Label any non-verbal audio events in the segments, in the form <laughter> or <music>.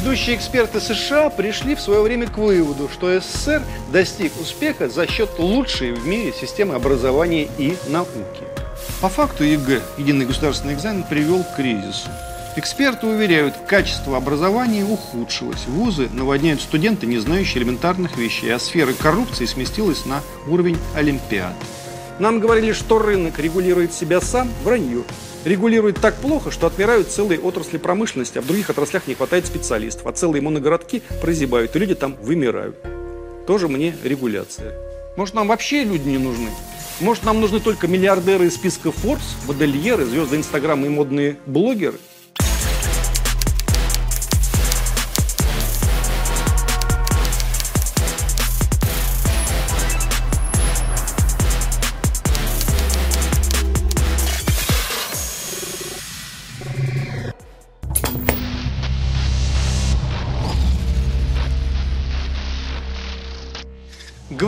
Ведущие эксперты США пришли в свое время к выводу, что СССР достиг успеха за счет лучшей в мире системы образования и науки. По факту ЕГЭ, единый государственный экзамен, привел к кризису. Эксперты уверяют, качество образования ухудшилось. Вузы наводняют студенты, не знающие элементарных вещей, а сфера коррупции сместилась на уровень олимпиад. Нам говорили, что рынок регулирует себя сам, вранье. Регулирует так плохо, что отмирают целые отрасли промышленности, а в других отраслях не хватает специалистов, а целые моногородки прозябают, и люди там вымирают. Тоже мне регуляция. Может, нам вообще люди не нужны? Может, нам нужны только миллиардеры из списка Forbes, модельеры, звезды Инстаграма и модные блогеры?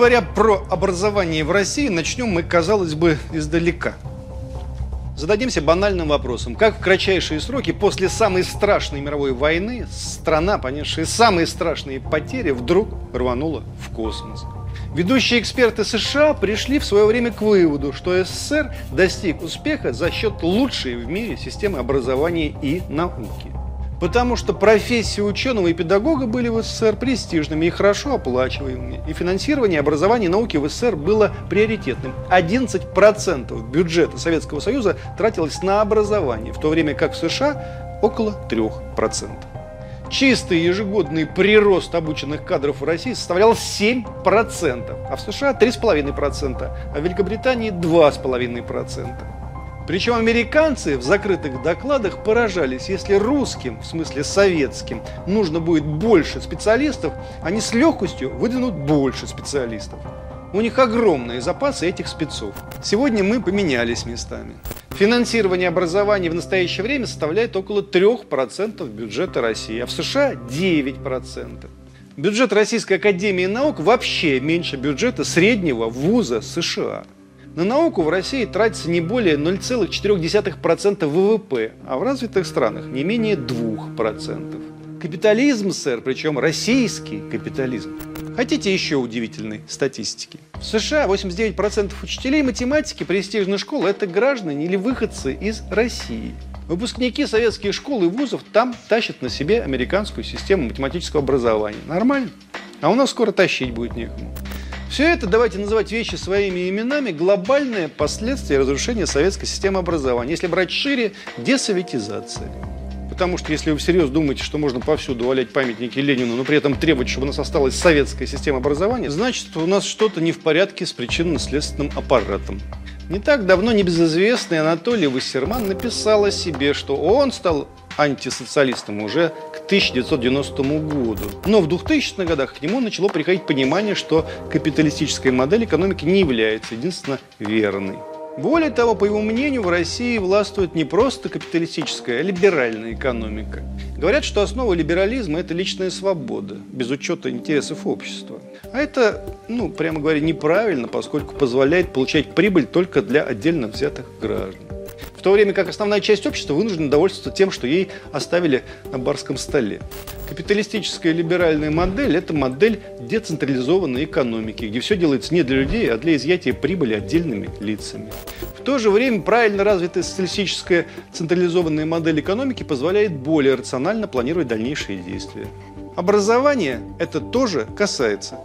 Говоря про образование в России, начнем мы, казалось бы, издалека. Зададимся банальным вопросом. Как в кратчайшие сроки после самой страшной мировой войны страна, понесшая самые страшные потери, вдруг рванула в космос? Ведущие эксперты США пришли в свое время к выводу, что СССР достиг успеха за счет лучшей в мире системы образования и науки. Потому что профессии ученого и педагога были в СССР престижными и хорошо оплачиваемыми. И финансирование образования и науки в СССР было приоритетным. 11% бюджета Советского Союза тратилось на образование, в то время как в США около 3%. Чистый ежегодный прирост обученных кадров в России составлял 7%, а в США 3,5%, а в Великобритании 2,5%. Причем американцы в закрытых докладах поражались, если русским, в смысле советским, нужно будет больше специалистов, они с легкостью выдвинут больше специалистов. У них огромные запасы этих спецов. Сегодня мы поменялись местами. Финансирование образования в настоящее время составляет около 3% бюджета России, а в США 9%. Бюджет Российской Академии Наук вообще меньше бюджета среднего вуза США. На науку в России тратится не более 0,4% ВВП, а в развитых странах не менее 2%. Капитализм, сэр, причем российский капитализм. Хотите еще удивительной статистики? В США 89% учителей математики престижной школы – это граждане или выходцы из России. Выпускники советских школ и вузов там тащат на себе американскую систему математического образования. Нормально? А у нас скоро тащить будет некому. Все это, давайте называть вещи своими именами, глобальное последствие разрушения советской системы образования. Если брать шире, десоветизация. Потому что если вы всерьез думаете, что можно повсюду валять памятники Ленину, но при этом требовать, чтобы у нас осталась советская система образования, значит, у нас что-то не в порядке с причинно-следственным аппаратом. Не так давно небезызвестный Анатолий Вассерман написал о себе, что он стал антисоциалистом уже 1990 году. Но в 2000-х годах к нему начало приходить понимание, что капиталистическая модель экономики не является единственно верной. Более того, по его мнению, в России властвует не просто капиталистическая, а либеральная экономика. Говорят, что основа либерализма – это личная свобода, без учета интересов общества. А это, ну, прямо говоря, неправильно, поскольку позволяет получать прибыль только для отдельно взятых граждан в то время как основная часть общества вынуждена довольствоваться тем, что ей оставили на барском столе. Капиталистическая либеральная модель – это модель децентрализованной экономики, где все делается не для людей, а для изъятия прибыли отдельными лицами. В то же время правильно развитая социалистическая централизованная модель экономики позволяет более рационально планировать дальнейшие действия. Образование это тоже касается.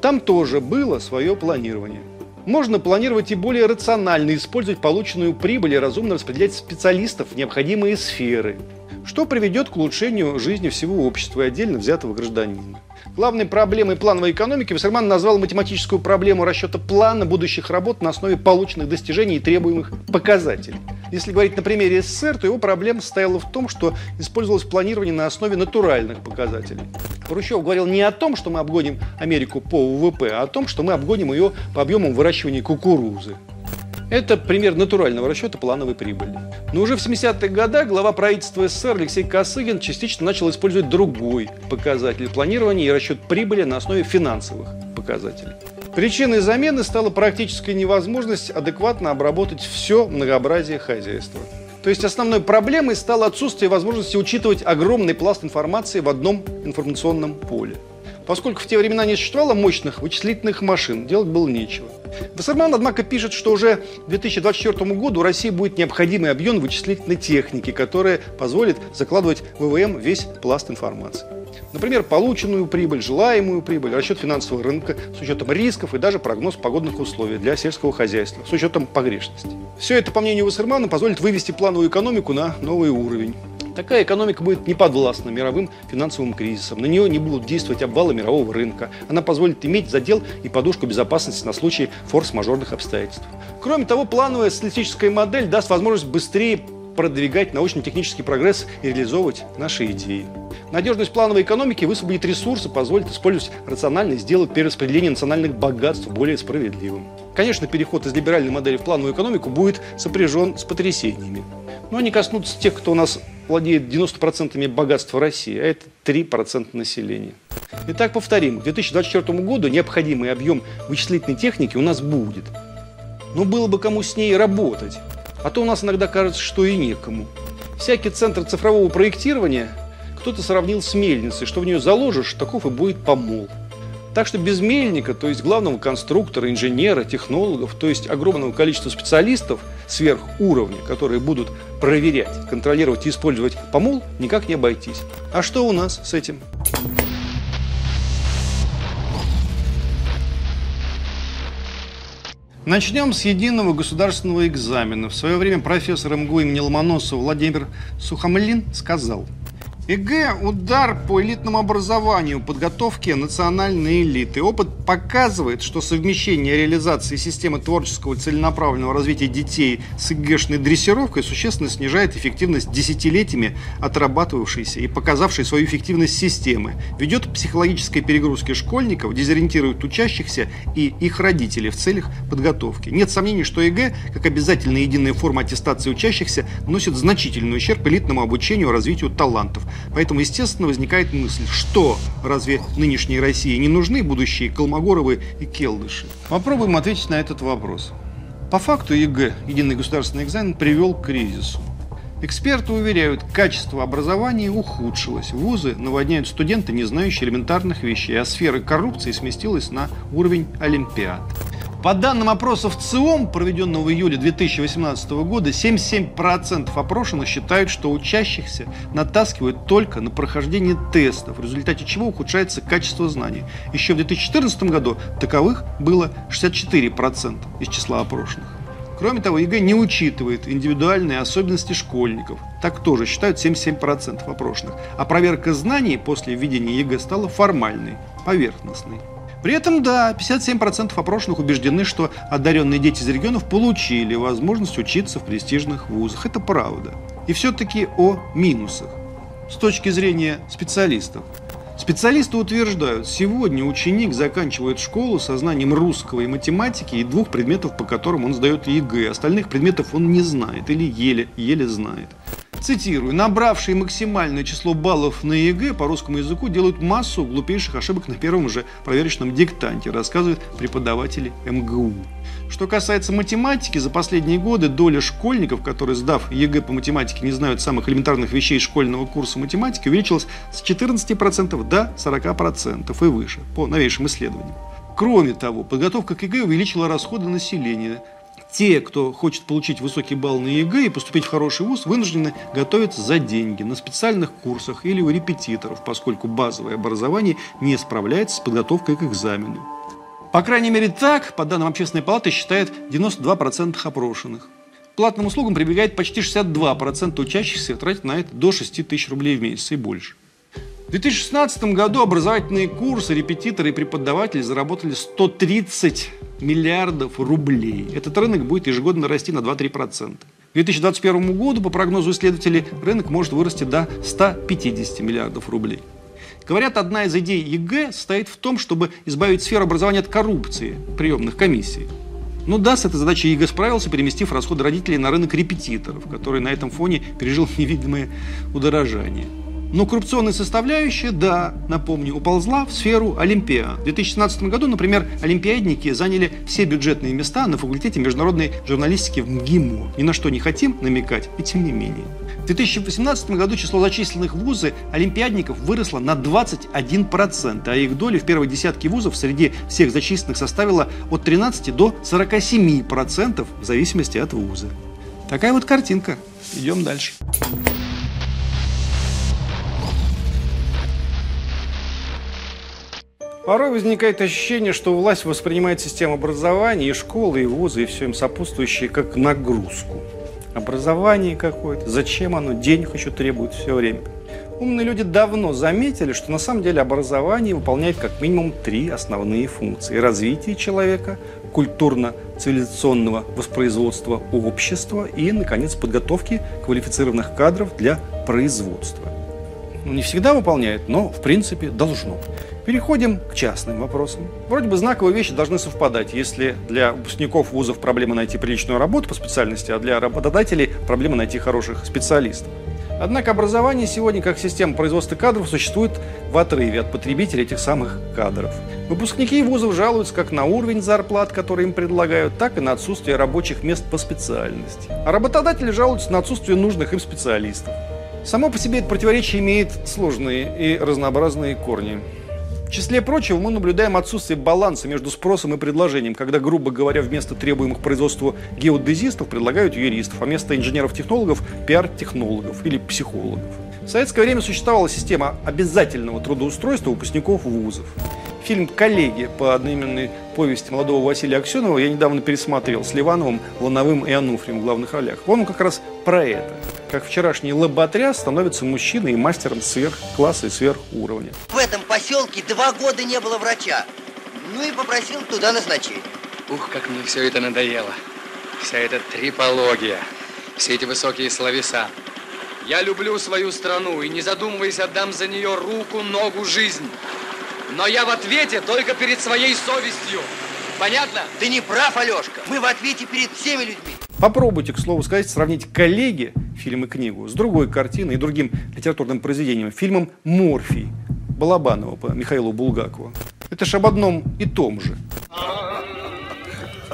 Там тоже было свое планирование. Можно планировать и более рационально использовать полученную прибыль и разумно распределять специалистов в необходимые сферы, что приведет к улучшению жизни всего общества и отдельно взятого гражданина. Главной проблемой плановой экономики Вассерман назвал математическую проблему расчета плана будущих работ на основе полученных достижений и требуемых показателей. Если говорить на примере СССР, то его проблема состояла в том, что использовалось планирование на основе натуральных показателей. Хрущев говорил не о том, что мы обгоним Америку по ВВП, а о том, что мы обгоним ее по объемам выращивания кукурузы. Это пример натурального расчета плановой прибыли. Но уже в 70-х годах глава правительства СССР Алексей Косыгин частично начал использовать другой показатель планирования и расчет прибыли на основе финансовых показателей. Причиной замены стала практическая невозможность адекватно обработать все многообразие хозяйства. То есть основной проблемой стало отсутствие возможности учитывать огромный пласт информации в одном информационном поле. Поскольку в те времена не существовало мощных вычислительных машин, делать было нечего. Вассерман, однако, пишет, что уже к 2024 году России будет необходимый объем вычислительной техники, которая позволит закладывать в ВВМ весь пласт информации. Например, полученную прибыль, желаемую прибыль, расчет финансового рынка с учетом рисков и даже прогноз погодных условий для сельского хозяйства с учетом погрешности. Все это, по мнению Вассермана, позволит вывести плановую экономику на новый уровень. Такая экономика будет не подвластна мировым финансовым кризисам. На нее не будут действовать обвалы мирового рынка. Она позволит иметь задел и подушку безопасности на случай форс-мажорных обстоятельств. Кроме того, плановая статистическая модель даст возможность быстрее продвигать научно-технический прогресс и реализовывать наши идеи. Надежность плановой экономики высвободит ресурсы, позволит использовать рационально и сделать перераспределение национальных богатств более справедливым. Конечно, переход из либеральной модели в плановую экономику будет сопряжен с потрясениями. Но они коснутся тех, кто у нас владеет 90% богатства России, а это 3% населения. Итак, повторим, к 2024 году необходимый объем вычислительной техники у нас будет. Но было бы кому с ней работать. А то у нас иногда кажется, что и некому. Всякий центр цифрового проектирования кто-то сравнил с мельницей, что в нее заложишь, таков и будет помол. Так что без мельника, то есть главного конструктора, инженера, технологов, то есть огромного количества специалистов сверх уровня, которые будут проверять, контролировать и использовать помол, никак не обойтись. А что у нас с этим? Начнем с единого государственного экзамена. В свое время профессор МГУ имени Ломоносова Владимир Сухомлин сказал – ЕГЭ – удар по элитному образованию, подготовке национальной элиты. Опыт показывает, что совмещение реализации системы творческого целенаправленного развития детей с ЕГЭшной дрессировкой существенно снижает эффективность десятилетиями отрабатывавшейся и показавшей свою эффективность системы, ведет к психологической перегрузке школьников, дезориентирует учащихся и их родителей в целях подготовки. Нет сомнений, что ЕГЭ, как обязательная единая форма аттестации учащихся, носит значительный ущерб элитному обучению развитию талантов. Поэтому, естественно, возникает мысль, что разве нынешней России не нужны будущие Колмогоровы и Келдыши? Попробуем ответить на этот вопрос. По факту ЕГЭ, единый государственный экзамен, привел к кризису. Эксперты уверяют, качество образования ухудшилось. Вузы наводняют студенты, не знающие элементарных вещей, а сфера коррупции сместилась на уровень Олимпиад. По данным опросов ВЦИОМ, проведенного в июле 2018 года, 77% опрошенных считают, что учащихся натаскивают только на прохождение тестов, в результате чего ухудшается качество знаний. Еще в 2014 году таковых было 64% из числа опрошенных. Кроме того, ЕГЭ не учитывает индивидуальные особенности школьников. Так тоже считают 77% опрошенных. А проверка знаний после введения ЕГЭ стала формальной, поверхностной. При этом, да, 57% опрошенных убеждены, что одаренные дети из регионов получили возможность учиться в престижных вузах. Это правда. И все-таки о минусах. С точки зрения специалистов. Специалисты утверждают, сегодня ученик заканчивает школу со знанием русского и математики и двух предметов, по которым он сдает ЕГЭ. Остальных предметов он не знает или еле-еле знает. Цитирую. «Набравшие максимальное число баллов на ЕГЭ по русскому языку делают массу глупейших ошибок на первом же проверочном диктанте», рассказывают преподаватели МГУ. Что касается математики, за последние годы доля школьников, которые, сдав ЕГЭ по математике, не знают самых элементарных вещей школьного курса математики, увеличилась с 14% до 40% и выше, по новейшим исследованиям. Кроме того, подготовка к ЕГЭ увеличила расходы населения те, кто хочет получить высокий балл на ЕГЭ и поступить в хороший вуз, вынуждены готовиться за деньги на специальных курсах или у репетиторов, поскольку базовое образование не справляется с подготовкой к экзамену. По крайней мере так, по данным общественной палаты, считает 92% опрошенных. Платным услугам прибегает почти 62% учащихся, тратят на это до 6 тысяч рублей в месяц и больше. В 2016 году образовательные курсы, репетиторы и преподаватели заработали 130 миллиардов рублей. Этот рынок будет ежегодно расти на 2-3%. К 2021 году, по прогнозу исследователей, рынок может вырасти до 150 миллиардов рублей. Говорят, одна из идей ЕГЭ состоит в том, чтобы избавить сферу образования от коррупции приемных комиссий. Ну да, с этой задачей ЕГЭ справился, переместив расходы родителей на рынок репетиторов, который на этом фоне пережил <laughs> невидимое удорожание. Но коррупционная составляющая, да, напомню, уползла в сферу Олимпиад. В 2017 году, например, олимпиадники заняли все бюджетные места на факультете международной журналистики в МГИМО. Ни на что не хотим намекать, и тем не менее. В 2018 году число зачисленных в вузы олимпиадников выросло на 21%, а их доля в первой десятке вузов среди всех зачисленных составила от 13 до 47% в зависимости от вуза. Такая вот картинка. Идем дальше. Порой возникает ощущение, что власть воспринимает систему образования и школы, и вузы, и все им сопутствующее как нагрузку. Образование какое-то, зачем оно, денег еще требует все время. Умные люди давно заметили, что на самом деле образование выполняет как минимум три основные функции. Развитие человека, культурно-цивилизационного воспроизводства общества и, наконец, подготовки квалифицированных кадров для производства. Ну, не всегда выполняет, но, в принципе, должно. Переходим к частным вопросам. Вроде бы знаковые вещи должны совпадать. Если для выпускников вузов проблема найти приличную работу по специальности, а для работодателей проблема найти хороших специалистов. Однако образование сегодня как система производства кадров существует в отрыве от потребителей этих самых кадров. Выпускники вузов жалуются как на уровень зарплат, которые им предлагают, так и на отсутствие рабочих мест по специальности. А работодатели жалуются на отсутствие нужных им специалистов. Само по себе это противоречие имеет сложные и разнообразные корни. В числе прочего, мы наблюдаем отсутствие баланса между спросом и предложением, когда, грубо говоря, вместо требуемых производству геодезистов предлагают юристов, а вместо инженеров-технологов – пиар-технологов или психологов. В советское время существовала система обязательного трудоустройства выпускников вузов. Фильм «Коллеги» по одноименной повести молодого Василия Аксенова я недавно пересмотрел с Ливановым, Лановым и Ануфрием в главных ролях. Он как раз про это как вчерашний лоботряс становится мужчиной и мастером сверхкласса и сверхуровня. В этом поселке два года не было врача. Ну и попросил туда назначение. Ух, как мне все это надоело. Вся эта трипология, все эти высокие словеса. Я люблю свою страну и, не задумываясь, отдам за нее руку, ногу, жизнь. Но я в ответе только перед своей совестью. Понятно? Ты не прав, Алешка. Мы в ответе перед всеми людьми. Попробуйте, к слову сказать, сравнить «Коллеги» фильм и книгу с другой картиной и другим литературным произведением, фильмом «Морфий» Балабанова по Михаилу Булгакову. Это ж об одном и том же.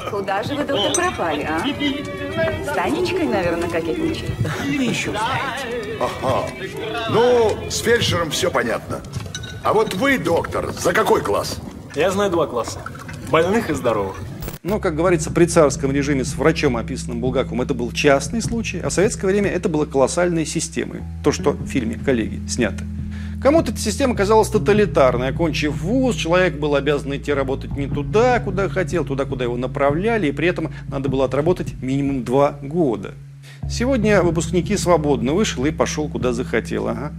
Куда же вы, доктор, пропали, а? С Танечкой, наверное, кокетничали? Вы еще узнаете. Ага. Ну, с фельдшером все понятно. А вот вы, доктор, за какой класс? Я знаю два класса. Больных и здоровых. Но, как говорится, при царском режиме с врачом, описанным Булгаковым, это был частный случай, а в советское время это было колоссальной системой. То, что в фильме «Коллеги» снято. Кому-то эта система казалась тоталитарной. Окончив вуз, человек был обязан идти работать не туда, куда хотел, туда, куда его направляли, и при этом надо было отработать минимум два года. Сегодня выпускники свободно вышел и пошел куда захотел. Ага.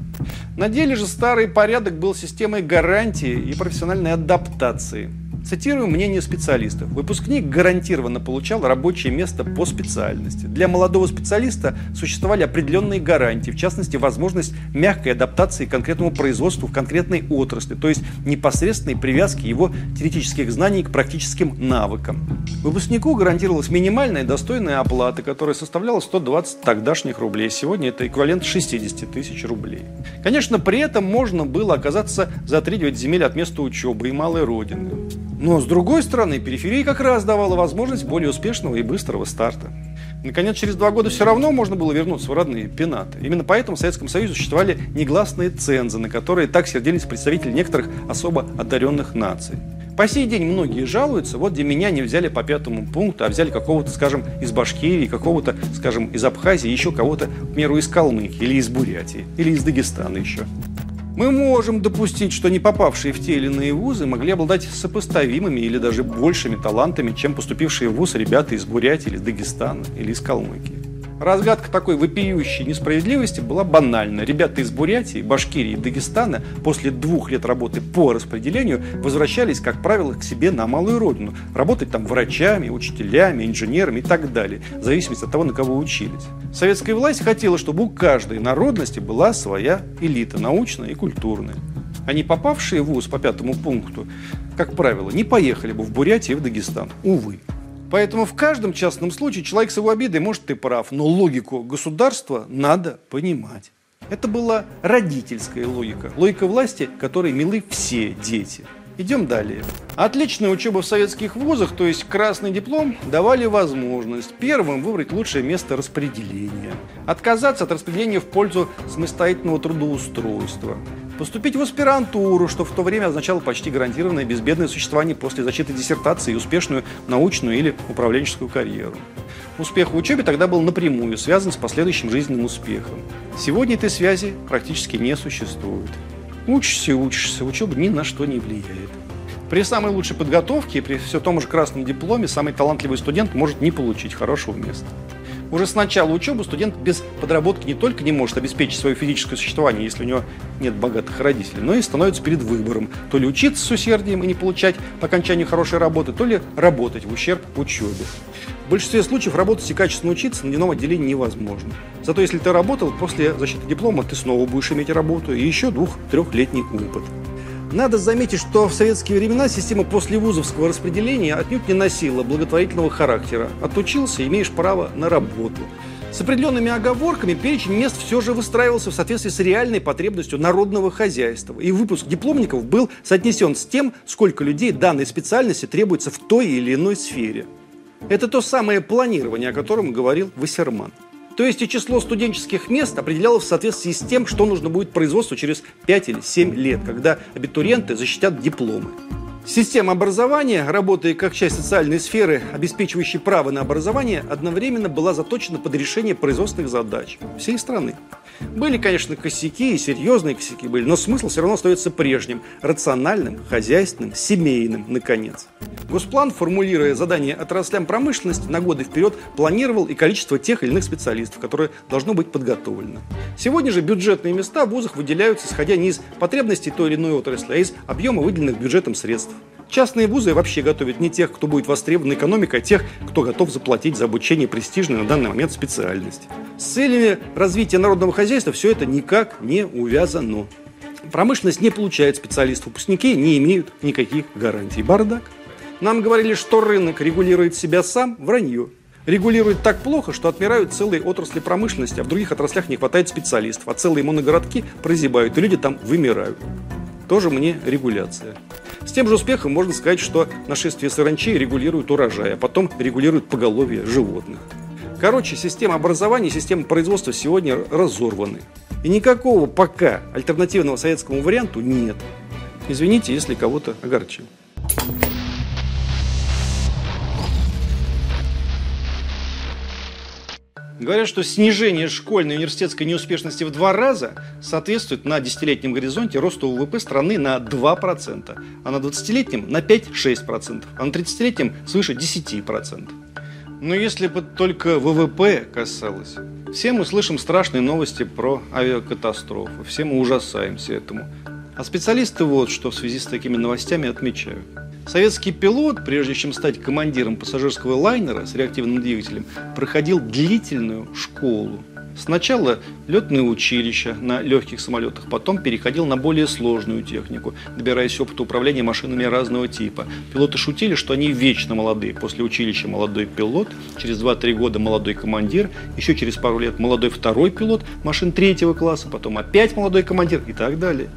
На деле же старый порядок был системой гарантии и профессиональной адаптации – Цитирую мнение специалистов. Выпускник гарантированно получал рабочее место по специальности. Для молодого специалиста существовали определенные гарантии, в частности, возможность мягкой адаптации к конкретному производству в конкретной отрасли, то есть непосредственной привязки его теоретических знаний к практическим навыкам. Выпускнику гарантировалась минимальная достойная оплата, которая составляла 120 тогдашних рублей. Сегодня это эквивалент 60 тысяч рублей. Конечно, при этом можно было оказаться за 3 земель от места учебы и малой родины. Но, с другой стороны, периферия как раз давала возможность более успешного и быстрого старта. Наконец, через два года все равно можно было вернуться в родные пенаты. Именно поэтому в Советском Союзе существовали негласные цензы, на которые так сердились представители некоторых особо одаренных наций. По сей день многие жалуются, вот где меня не взяли по пятому пункту, а взяли какого-то, скажем, из Башкирии, какого-то, скажем, из Абхазии, еще кого-то, к примеру, из Калмыкии или из Бурятии, или из Дагестана еще. Мы можем допустить, что не попавшие в те или иные вузы могли обладать сопоставимыми или даже большими талантами, чем поступившие в вуз ребята из Бурятии или Дагестана или из Калмыкии. Разгадка такой вопиющей несправедливости была банальна. Ребята из Бурятии, Башкирии и Дагестана после двух лет работы по распределению возвращались, как правило, к себе на малую родину. Работать там врачами, учителями, инженерами и так далее, в зависимости от того, на кого учились. Советская власть хотела, чтобы у каждой народности была своя элита, научная и культурная. Они, попавшие в ВУЗ по пятому пункту, как правило, не поехали бы в Бурятию и в Дагестан. Увы. Поэтому в каждом частном случае человек с его обидой, может, ты прав, но логику государства надо понимать. Это была родительская логика, логика власти, которой милы все дети. Идем далее. Отличная учеба в советских вузах, то есть красный диплом, давали возможность первым выбрать лучшее место распределения, отказаться от распределения в пользу самостоятельного трудоустройства, поступить в аспирантуру, что в то время означало почти гарантированное безбедное существование после защиты диссертации и успешную научную или управленческую карьеру. Успех в учебе тогда был напрямую связан с последующим жизненным успехом. Сегодня этой связи практически не существует. Учишься и учишься, учеба ни на что не влияет. При самой лучшей подготовке и при все том же красном дипломе самый талантливый студент может не получить хорошего места. Уже с начала учебы студент без подработки не только не может обеспечить свое физическое существование, если у него нет богатых родителей, но и становится перед выбором. То ли учиться с усердием и не получать по окончанию хорошей работы, то ли работать в ущерб учебе. В большинстве случаев работать и качественно учиться на дневном отделении невозможно. Зато если ты работал, после защиты диплома ты снова будешь иметь работу и еще двух-трехлетний опыт. Надо заметить, что в советские времена система послевузовского распределения отнюдь не носила благотворительного характера. Отучился, имеешь право на работу. С определенными оговорками перечень мест все же выстраивался в соответствии с реальной потребностью народного хозяйства. И выпуск дипломников был соотнесен с тем, сколько людей данной специальности требуется в той или иной сфере. Это то самое планирование, о котором говорил Вассерман. То есть и число студенческих мест определялось в соответствии с тем, что нужно будет производству через 5 или 7 лет, когда абитуриенты защитят дипломы. Система образования, работая как часть социальной сферы, обеспечивающей право на образование, одновременно была заточена под решение производственных задач всей страны. Были, конечно, косяки, и серьезные косяки были, но смысл все равно остается прежним – рациональным, хозяйственным, семейным, наконец. Госплан, формулируя задания отраслям промышленности, на годы вперед планировал и количество тех или иных специалистов, которые должно быть подготовлено. Сегодня же бюджетные места в вузах выделяются, исходя не из потребностей той или иной отрасли, а из объема выделенных бюджетом средств. Частные вузы вообще готовят не тех, кто будет востребован экономикой, а тех, кто готов заплатить за обучение престижной на данный момент специальности. С целями развития народного хозяйства все это никак не увязано. Промышленность не получает специалистов, выпускники не имеют никаких гарантий. Бардак. Нам говорили, что рынок регулирует себя сам, вранье. Регулирует так плохо, что отмирают целые отрасли промышленности, а в других отраслях не хватает специалистов, а целые моногородки прозябают, и люди там вымирают. Тоже мне регуляция. С тем же успехом можно сказать, что нашествие саранчей регулирует урожай, а потом регулирует поголовье животных. Короче, система образования и система производства сегодня разорваны. И никакого пока альтернативного советскому варианту нет. Извините, если кого-то огорчил. Говорят, что снижение школьной и университетской неуспешности в два раза соответствует на десятилетнем горизонте росту ВВП страны на 2%, а на 20-летнем на 5-6%, а на 30-летнем свыше 10%. Но если бы только ВВП касалось. Все мы слышим страшные новости про авиакатастрофы, все мы ужасаемся этому. А специалисты вот что в связи с такими новостями отмечают. Советский пилот, прежде чем стать командиром пассажирского лайнера с реактивным двигателем, проходил длительную школу. Сначала летное училище на легких самолетах, потом переходил на более сложную технику, добираясь опыта управления машинами разного типа. Пилоты шутили, что они вечно молодые. После училища молодой пилот, через 2-3 года молодой командир, еще через пару лет молодой второй пилот машин третьего класса, потом опять молодой командир и так далее.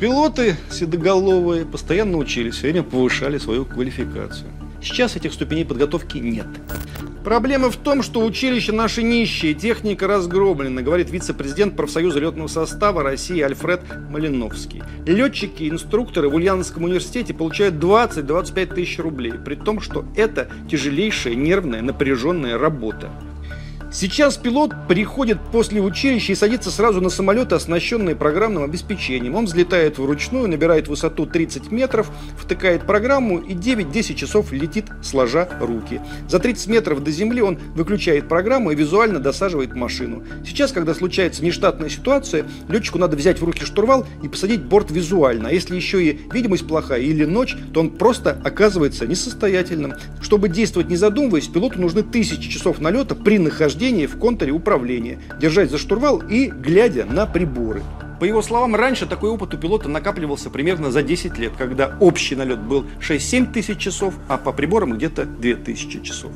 Пилоты седоголовые постоянно учились, все время повышали свою квалификацию. Сейчас этих ступеней подготовки нет. Проблема в том, что училище наши нищие, техника разгромлена, говорит вице-президент профсоюза летного состава России Альфред Малиновский. Летчики и инструкторы в Ульяновском университете получают 20-25 тысяч рублей, при том, что это тяжелейшая нервная напряженная работа. Сейчас пилот приходит после училища и садится сразу на самолеты, оснащенные программным обеспечением. Он взлетает вручную, набирает высоту 30 метров, втыкает программу и 9-10 часов летит, сложа руки. За 30 метров до земли он выключает программу и визуально досаживает машину. Сейчас, когда случается нештатная ситуация, летчику надо взять в руки штурвал и посадить борт визуально. А если еще и видимость плохая или ночь, то он просто оказывается несостоятельным. Чтобы действовать не задумываясь, пилоту нужны тысячи часов налета при нахождении нахождении в контуре управления, держась за штурвал и глядя на приборы. По его словам, раньше такой опыт у пилота накапливался примерно за 10 лет, когда общий налет был 6-7 тысяч часов, а по приборам где-то 2 тысячи часов.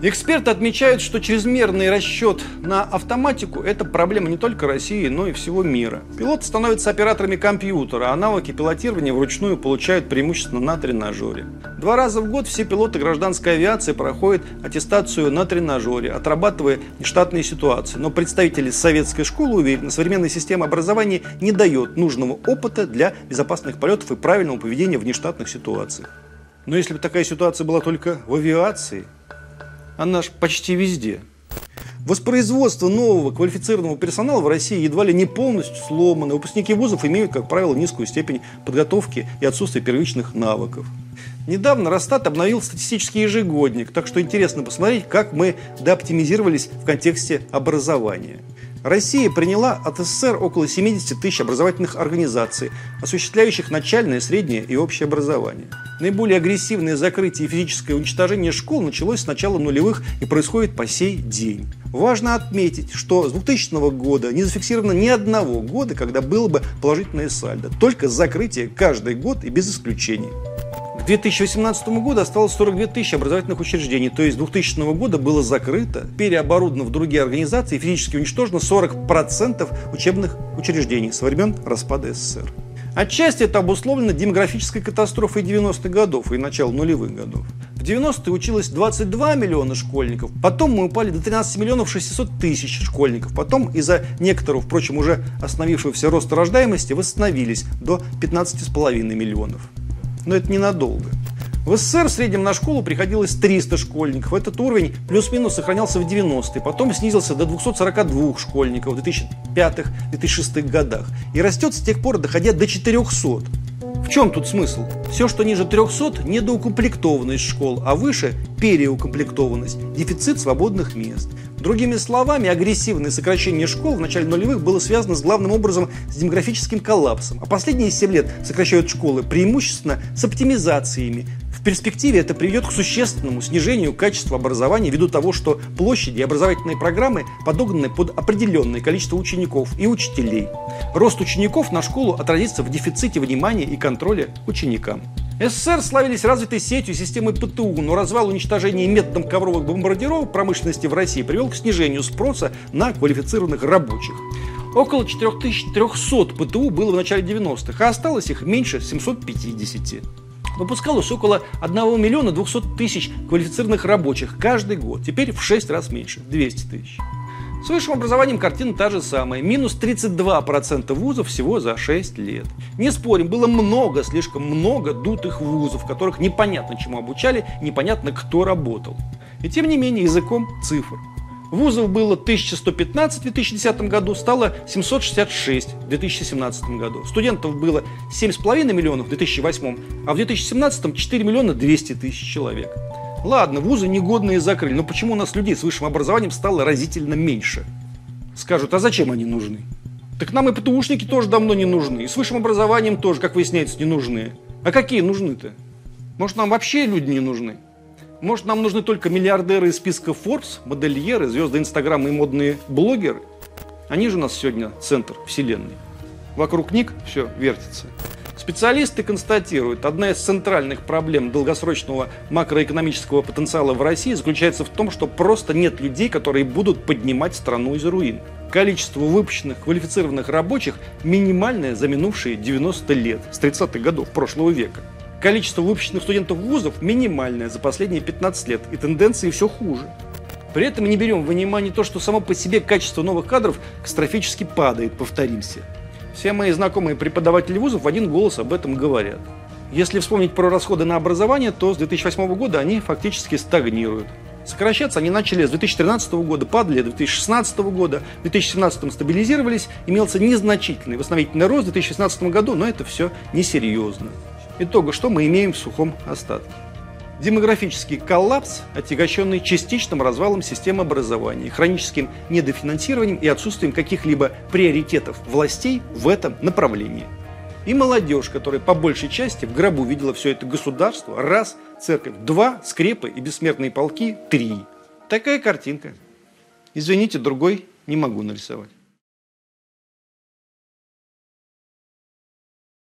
Эксперты отмечают, что чрезмерный расчет на автоматику – это проблема не только России, но и всего мира. Пилоты становятся операторами компьютера, а навыки пилотирования вручную получают преимущественно на тренажере. Два раза в год все пилоты гражданской авиации проходят аттестацию на тренажере, отрабатывая нештатные ситуации. Но представители советской школы уверены, современная система образования не дает нужного опыта для безопасных полетов и правильного поведения в нештатных ситуациях. Но если бы такая ситуация была только в авиации – она же почти везде. Воспроизводство нового квалифицированного персонала в России едва ли не полностью сломано. Выпускники вузов имеют, как правило, низкую степень подготовки и отсутствие первичных навыков. Недавно Росстат обновил статистический ежегодник, так что интересно посмотреть, как мы дооптимизировались в контексте образования. Россия приняла от СССР около 70 тысяч образовательных организаций, осуществляющих начальное, среднее и общее образование. Наиболее агрессивное закрытие и физическое уничтожение школ началось с начала нулевых и происходит по сей день. Важно отметить, что с 2000 года не зафиксировано ни одного года, когда было бы положительное сальдо, только закрытие каждый год и без исключений. К 2018 году осталось 42 тысячи образовательных учреждений, то есть с 2000 года было закрыто, переоборудовано в другие организации и физически уничтожено 40% учебных учреждений со времен распада СССР. Отчасти это обусловлено демографической катастрофой 90-х годов и начала нулевых годов. В 90-е училось 22 миллиона школьников, потом мы упали до 13 миллионов 600 тысяч школьников, потом из-за некоторого, впрочем, уже остановившегося роста рождаемости восстановились до 15,5 миллионов но это ненадолго. В СССР в среднем на школу приходилось 300 школьников. Этот уровень плюс-минус сохранялся в 90-е, потом снизился до 242 школьников в 2005-2006 годах и растет с тех пор, доходя до 400. В чем тут смысл? Все, что ниже 300 – недоукомплектованность школ, а выше – переукомплектованность, дефицит свободных мест. Другими словами, агрессивное сокращение школ в начале нулевых было связано с главным образом с демографическим коллапсом. А последние 7 лет сокращают школы преимущественно с оптимизациями, перспективе это приведет к существенному снижению качества образования ввиду того, что площади и образовательные программы подогнаны под определенное количество учеников и учителей. Рост учеников на школу отразится в дефиците внимания и контроля ученикам. СССР славились развитой сетью системы ПТУ, но развал уничтожения методом ковровых бомбардировок промышленности в России привел к снижению спроса на квалифицированных рабочих. Около 4300 ПТУ было в начале 90-х, а осталось их меньше 750 выпускалось около 1 миллиона 200 тысяч квалифицированных рабочих каждый год. Теперь в 6 раз меньше, 200 тысяч. С высшим образованием картина та же самая. Минус 32% вузов всего за 6 лет. Не спорим, было много, слишком много дутых вузов, которых непонятно чему обучали, непонятно кто работал. И тем не менее языком цифр. Вузов было 1115 в 2010 году, стало 766 в 2017 году. Студентов было 7,5 миллионов в 2008, а в 2017 4 миллиона 200 тысяч человек. Ладно, вузы негодные закрыли, но почему у нас людей с высшим образованием стало разительно меньше? Скажут, а зачем они нужны? Так нам и ПТУшники тоже давно не нужны, и с высшим образованием тоже, как выясняется, не нужны. А какие нужны-то? Может, нам вообще люди не нужны? Может, нам нужны только миллиардеры из списка Forbes, модельеры, звезды Инстаграма и модные блогеры? Они же у нас сегодня центр вселенной. Вокруг них все вертится. Специалисты констатируют, одна из центральных проблем долгосрочного макроэкономического потенциала в России заключается в том, что просто нет людей, которые будут поднимать страну из руин. Количество выпущенных квалифицированных рабочих минимальное за минувшие 90 лет, с 30-х годов прошлого века. Количество выпущенных студентов вузов минимальное за последние 15 лет, и тенденции все хуже. При этом не берем в внимание то, что само по себе качество новых кадров катастрофически падает, повторимся. Все мои знакомые преподаватели вузов в один голос об этом говорят. Если вспомнить про расходы на образование, то с 2008 года они фактически стагнируют. Сокращаться они начали с 2013 года, падали до 2016 года, в 2017 стабилизировались, имелся незначительный восстановительный рост в 2016 году, но это все несерьезно. Итога, что мы имеем в сухом остатке? Демографический коллапс, отягощенный частичным развалом системы образования, хроническим недофинансированием и отсутствием каких-либо приоритетов властей в этом направлении. И молодежь, которая по большей части в гробу видела все это государство, раз, церковь, два, скрепы и бессмертные полки, три. Такая картинка. Извините, другой не могу нарисовать.